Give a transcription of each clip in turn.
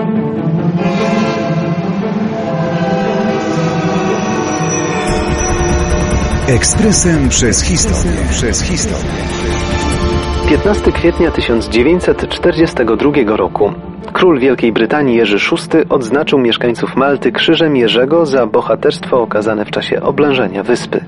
Thank you. Ekspresem przez historię. Przez historię. 15 kwietnia 1942 roku. Król Wielkiej Brytanii Jerzy VI odznaczył mieszkańców Malty krzyżem Jerzego za bohaterstwo okazane w czasie oblężenia wyspy.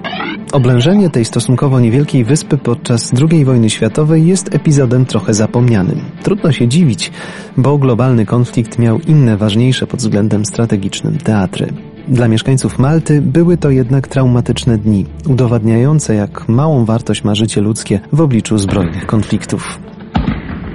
Oblężenie tej stosunkowo niewielkiej wyspy podczas II wojny światowej jest epizodem trochę zapomnianym. Trudno się dziwić, bo globalny konflikt miał inne ważniejsze pod względem strategicznym teatry. Dla mieszkańców Malty były to jednak traumatyczne dni, udowadniające jak małą wartość ma życie ludzkie w obliczu zbrojnych konfliktów.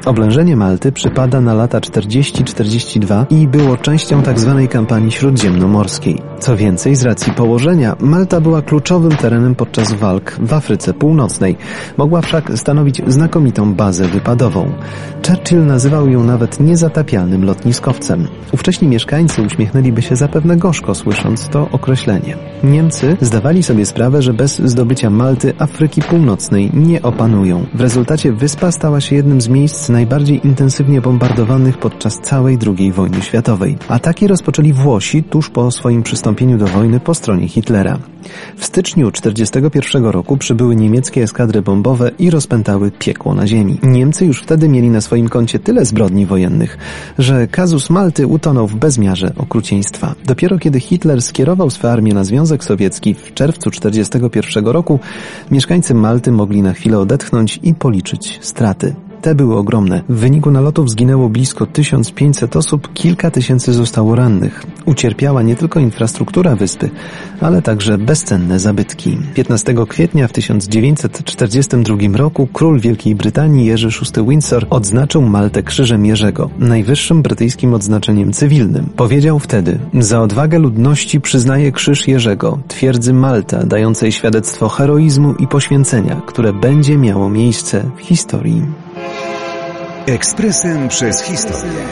Oblężenie Malty przypada na lata 40-42 i było częścią tzw. Tak kampanii śródziemnomorskiej. Co więcej, z racji położenia, Malta była kluczowym terenem podczas walk w Afryce Północnej. Mogła wszak stanowić znakomitą bazę wypadową. Churchill nazywał ją nawet niezatapialnym lotniskowcem. Ówcześni mieszkańcy uśmiechnęliby się zapewne gorzko słysząc to określenie. Niemcy zdawali sobie sprawę, że bez zdobycia Malty Afryki Północnej nie opanują. W rezultacie wyspa stała się jednym z miejsc najbardziej intensywnie bombardowanych podczas całej II wojny światowej. Ataki rozpoczęli Włosi tuż po swoim przystąpieniu do wojny po stronie Hitlera. W styczniu 1941 roku przybyły niemieckie eskadry bombowe i rozpętały piekło na ziemi. Niemcy już wtedy mieli na swoim koncie tyle zbrodni wojennych, że kazus Malty utonął w bezmiarze okrucieństwa. Dopiero kiedy Hitler skierował swe armię na Związek Sowiecki w czerwcu 1941 roku, mieszkańcy Malty mogli na chwilę odetchnąć i policzyć straty. Te były ogromne. W wyniku nalotów zginęło blisko 1500 osób, kilka tysięcy zostało rannych. Ucierpiała nie tylko infrastruktura wyspy, ale także bezcenne zabytki. 15 kwietnia w 1942 roku król Wielkiej Brytanii Jerzy VI Windsor odznaczył Maltę Krzyżem Jerzego, najwyższym brytyjskim odznaczeniem cywilnym. Powiedział wtedy: Za odwagę ludności przyznaję Krzyż Jerzego, twierdzy Malta, dającej świadectwo heroizmu i poświęcenia, które będzie miało miejsce w historii. Ekspresem przez historię.